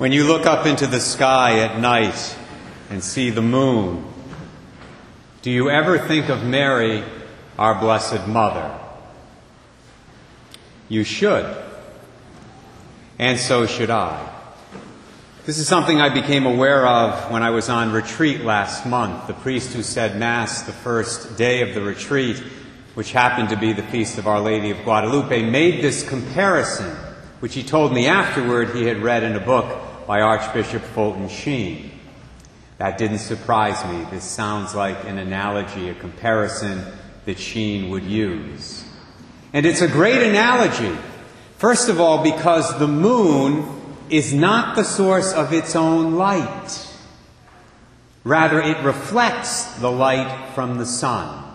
When you look up into the sky at night and see the moon, do you ever think of Mary, our Blessed Mother? You should. And so should I. This is something I became aware of when I was on retreat last month. The priest who said Mass the first day of the retreat, which happened to be the feast of Our Lady of Guadalupe, made this comparison, which he told me afterward he had read in a book by Archbishop Fulton Sheen. That didn't surprise me. This sounds like an analogy, a comparison that Sheen would use. And it's a great analogy. First of all, because the moon is not the source of its own light. Rather, it reflects the light from the sun.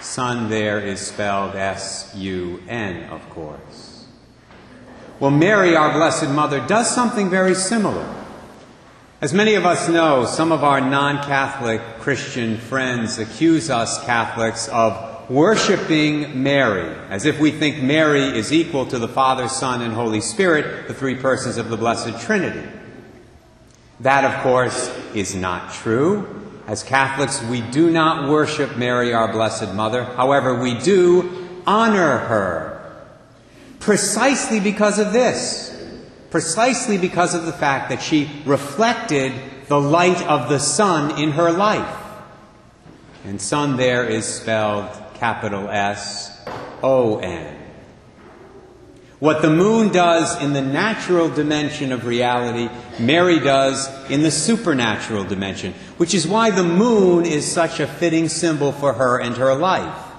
Sun there is spelled S U N, of course. Well, Mary, our Blessed Mother, does something very similar. As many of us know, some of our non Catholic Christian friends accuse us Catholics of worshiping Mary, as if we think Mary is equal to the Father, Son, and Holy Spirit, the three persons of the Blessed Trinity. That, of course, is not true. As Catholics, we do not worship Mary, our Blessed Mother. However, we do honor her. Precisely because of this. Precisely because of the fact that she reflected the light of the sun in her life. And sun there is spelled capital S O N. What the moon does in the natural dimension of reality, Mary does in the supernatural dimension, which is why the moon is such a fitting symbol for her and her life.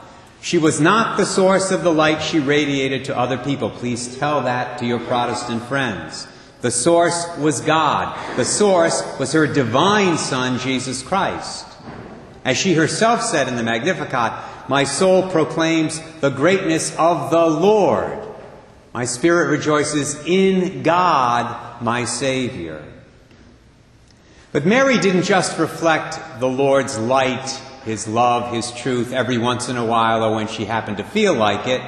She was not the source of the light she radiated to other people. Please tell that to your Protestant friends. The source was God. The source was her divine Son, Jesus Christ. As she herself said in the Magnificat, my soul proclaims the greatness of the Lord. My spirit rejoices in God, my Savior. But Mary didn't just reflect the Lord's light, His love, His truth every once in a while or when she happened to feel like it.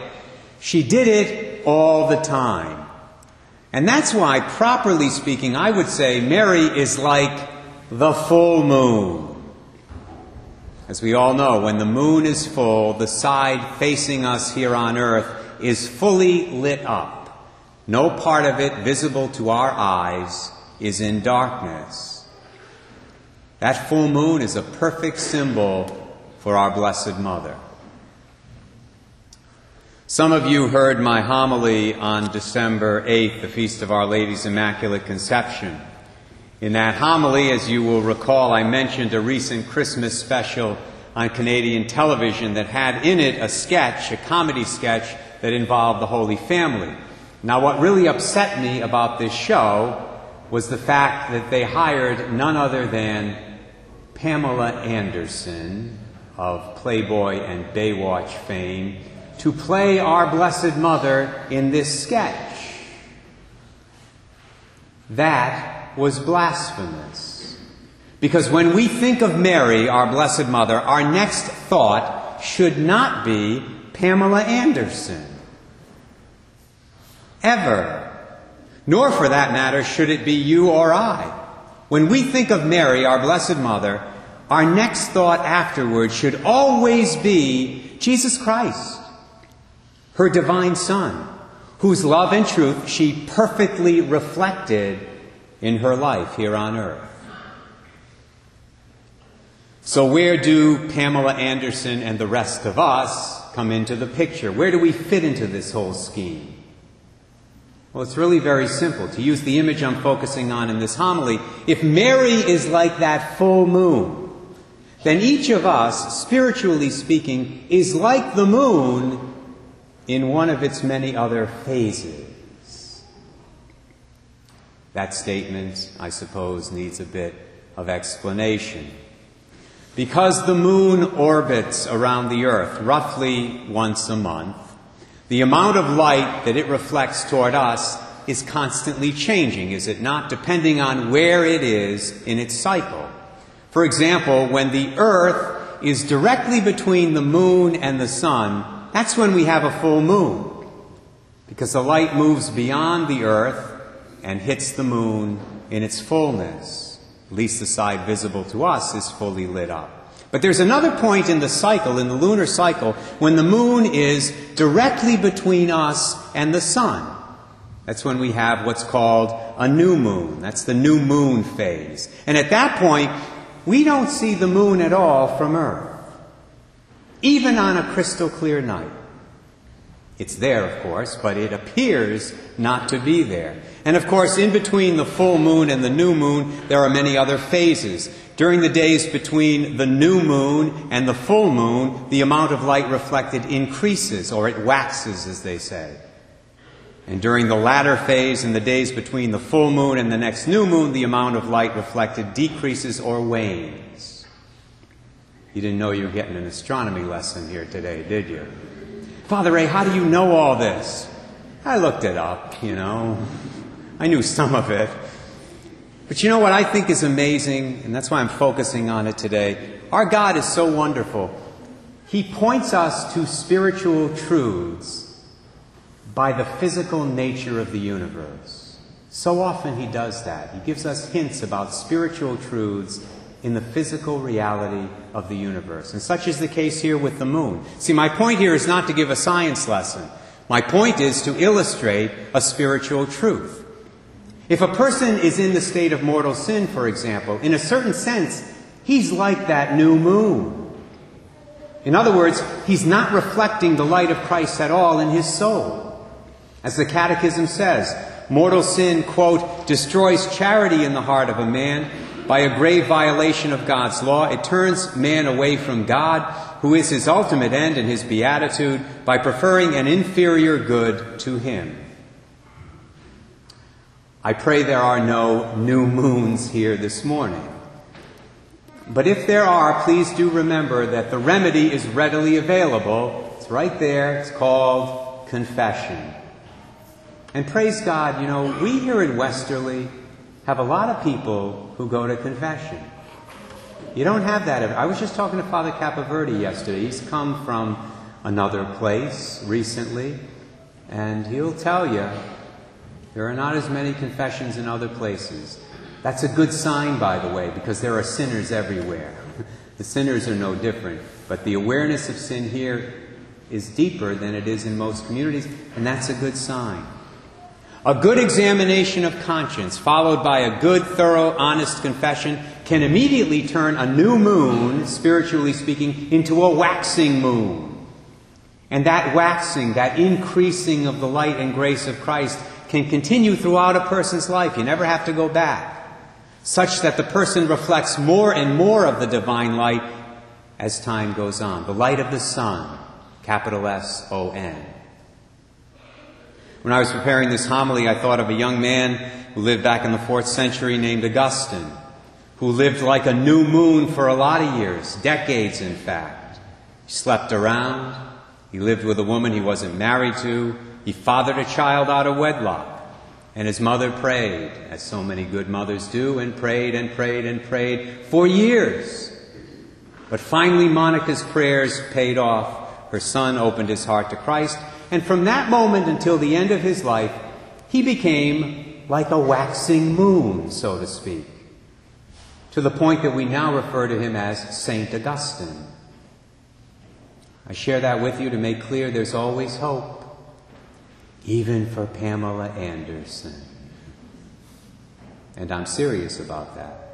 She did it all the time. And that's why, properly speaking, I would say Mary is like the full moon. As we all know, when the moon is full, the side facing us here on earth is fully lit up. No part of it visible to our eyes is in darkness. That full moon is a perfect symbol for our Blessed Mother. Some of you heard my homily on December 8th, the Feast of Our Lady's Immaculate Conception. In that homily, as you will recall, I mentioned a recent Christmas special on Canadian television that had in it a sketch, a comedy sketch, that involved the Holy Family. Now, what really upset me about this show was the fact that they hired none other than Pamela Anderson of Playboy and Baywatch fame to play our Blessed Mother in this sketch. That was blasphemous. Because when we think of Mary, our Blessed Mother, our next thought should not be Pamela Anderson. Ever. Nor, for that matter, should it be you or I. When we think of Mary, our Blessed Mother, our next thought afterward should always be Jesus Christ, her divine Son, whose love and truth she perfectly reflected in her life here on earth. So, where do Pamela Anderson and the rest of us come into the picture? Where do we fit into this whole scheme? Well, it's really very simple. To use the image I'm focusing on in this homily, if Mary is like that full moon, then each of us, spiritually speaking, is like the moon in one of its many other phases. That statement, I suppose, needs a bit of explanation. Because the moon orbits around the earth roughly once a month, the amount of light that it reflects toward us is constantly changing, is it not? Depending on where it is in its cycle. For example, when the earth is directly between the moon and the sun, that's when we have a full moon. Because the light moves beyond the earth and hits the moon in its fullness. At least the side visible to us is fully lit up. But there's another point in the cycle, in the lunar cycle, when the moon is directly between us and the sun. That's when we have what's called a new moon. That's the new moon phase. And at that point, we don't see the moon at all from Earth, even on a crystal clear night. It's there, of course, but it appears not to be there. And of course, in between the full moon and the new moon, there are many other phases. During the days between the new moon and the full moon, the amount of light reflected increases, or it waxes, as they say. And during the latter phase, in the days between the full moon and the next new moon, the amount of light reflected decreases or wanes. You didn't know you were getting an astronomy lesson here today, did you? Father Ray, how do you know all this? I looked it up, you know. I knew some of it. But you know what I think is amazing, and that's why I'm focusing on it today? Our God is so wonderful. He points us to spiritual truths by the physical nature of the universe. So often He does that. He gives us hints about spiritual truths in the physical reality of the universe. And such is the case here with the moon. See, my point here is not to give a science lesson. My point is to illustrate a spiritual truth. If a person is in the state of mortal sin, for example, in a certain sense, he's like that new moon. In other words, he's not reflecting the light of Christ at all in his soul. As the Catechism says, mortal sin, quote, destroys charity in the heart of a man by a grave violation of God's law. It turns man away from God, who is his ultimate end and his beatitude, by preferring an inferior good to him. I pray there are no new moons here this morning. But if there are, please do remember that the remedy is readily available. It's right there. It's called confession. And praise God, you know, we here in Westerly, have a lot of people who go to confession. You don't have that. I was just talking to Father Capaverde yesterday. He's come from another place recently, and he'll tell you there are not as many confessions in other places. That's a good sign, by the way, because there are sinners everywhere. the sinners are no different. But the awareness of sin here is deeper than it is in most communities, and that's a good sign. A good examination of conscience, followed by a good, thorough, honest confession, can immediately turn a new moon, spiritually speaking, into a waxing moon. And that waxing, that increasing of the light and grace of Christ, can continue throughout a person's life. You never have to go back. Such that the person reflects more and more of the divine light as time goes on. The light of the sun, capital S O N. When I was preparing this homily, I thought of a young man who lived back in the fourth century named Augustine, who lived like a new moon for a lot of years, decades in fact. He slept around, he lived with a woman he wasn't married to, he fathered a child out of wedlock, and his mother prayed, as so many good mothers do, and prayed and prayed and prayed for years. But finally, Monica's prayers paid off. Her son opened his heart to Christ, and from that moment until the end of his life, he became like a waxing moon, so to speak, to the point that we now refer to him as Saint Augustine. I share that with you to make clear there's always hope, even for Pamela Anderson. And I'm serious about that.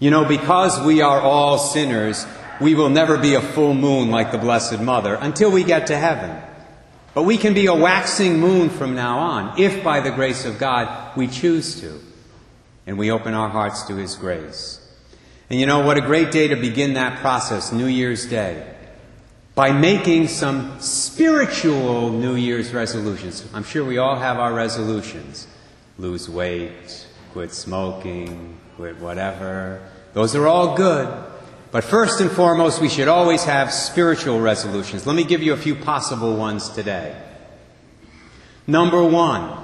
You know, because we are all sinners, we will never be a full moon like the Blessed Mother until we get to heaven. But we can be a waxing moon from now on, if by the grace of God we choose to, and we open our hearts to His grace. And you know what a great day to begin that process, New Year's Day, by making some spiritual New Year's resolutions. I'm sure we all have our resolutions lose weight, quit smoking, quit whatever. Those are all good. But first and foremost, we should always have spiritual resolutions. Let me give you a few possible ones today. Number one,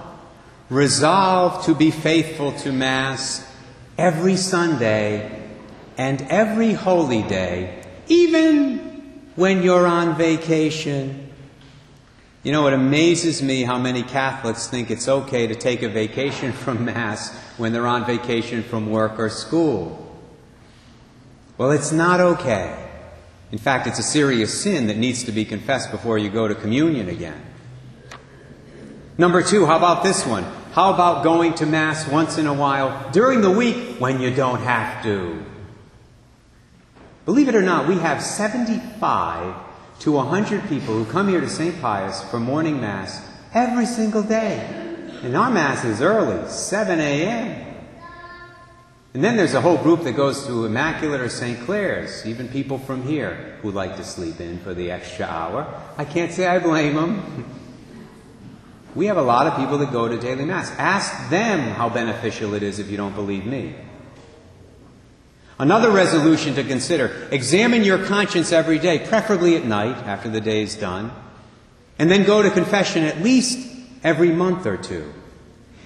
resolve to be faithful to Mass every Sunday and every holy day, even when you're on vacation. You know, it amazes me how many Catholics think it's okay to take a vacation from Mass when they're on vacation from work or school. Well, it's not okay. In fact, it's a serious sin that needs to be confessed before you go to communion again. Number two, how about this one? How about going to Mass once in a while during the week when you don't have to? Believe it or not, we have 75 to 100 people who come here to St. Pius for morning Mass every single day. And our Mass is early, 7 a.m. And then there's a whole group that goes to Immaculate or St. Clare's, even people from here who like to sleep in for the extra hour. I can't say I blame them. We have a lot of people that go to daily Mass. Ask them how beneficial it is if you don't believe me. Another resolution to consider examine your conscience every day, preferably at night after the day is done, and then go to confession at least every month or two.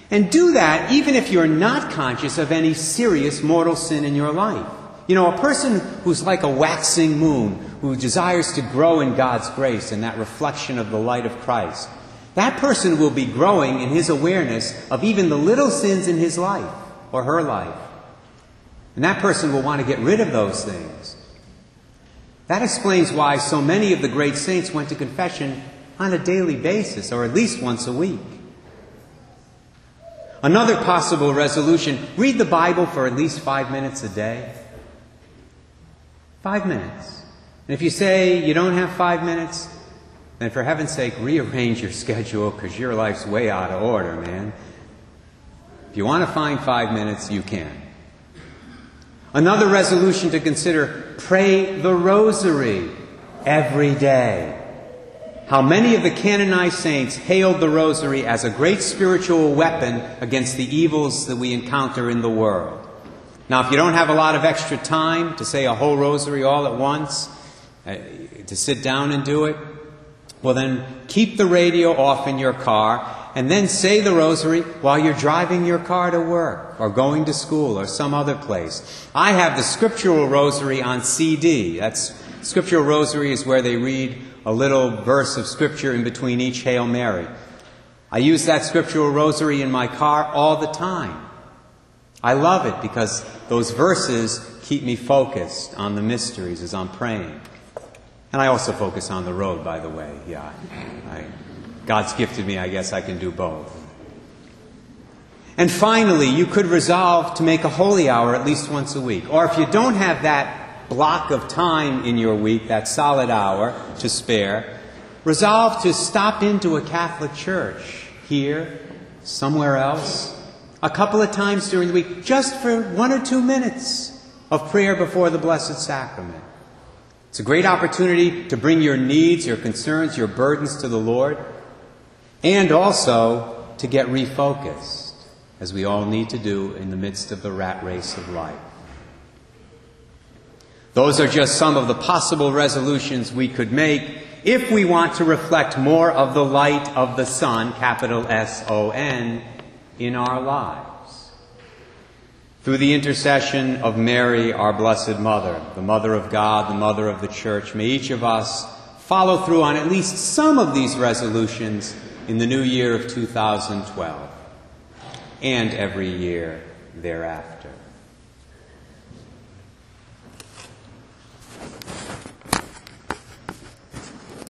And do that even if you're not conscious of any serious mortal sin in your life. You know, a person who's like a waxing moon, who desires to grow in God's grace and that reflection of the light of Christ, that person will be growing in his awareness of even the little sins in his life or her life. And that person will want to get rid of those things. That explains why so many of the great saints went to confession on a daily basis, or at least once a week. Another possible resolution read the Bible for at least five minutes a day. Five minutes. And if you say you don't have five minutes, then for heaven's sake, rearrange your schedule because your life's way out of order, man. If you want to find five minutes, you can. Another resolution to consider pray the rosary every day. How many of the canonized saints hailed the rosary as a great spiritual weapon against the evils that we encounter in the world. Now, if you don't have a lot of extra time to say a whole rosary all at once, uh, to sit down and do it, well, then keep the radio off in your car and then say the rosary while you're driving your car to work or going to school or some other place. I have the scriptural rosary on CD. That's scriptural rosary is where they read a little verse of scripture in between each Hail Mary. I use that scriptural rosary in my car all the time. I love it because those verses keep me focused on the mysteries as I'm praying. And I also focus on the road, by the way. Yeah. God's gifted me, I guess I can do both. And finally, you could resolve to make a holy hour at least once a week. Or if you don't have that block of time in your week, that solid hour to spare, resolve to stop into a Catholic church here, somewhere else, a couple of times during the week, just for one or two minutes of prayer before the Blessed Sacrament. It's a great opportunity to bring your needs, your concerns, your burdens to the Lord and also to get refocused, as we all need to do in the midst of the rat race of life. Those are just some of the possible resolutions we could make if we want to reflect more of the light of the sun, capital S O N, in our lives. Through the intercession of Mary, our Blessed Mother, the Mother of God, the Mother of the Church, may each of us follow through on at least some of these resolutions in the new year of 2012 and every year thereafter.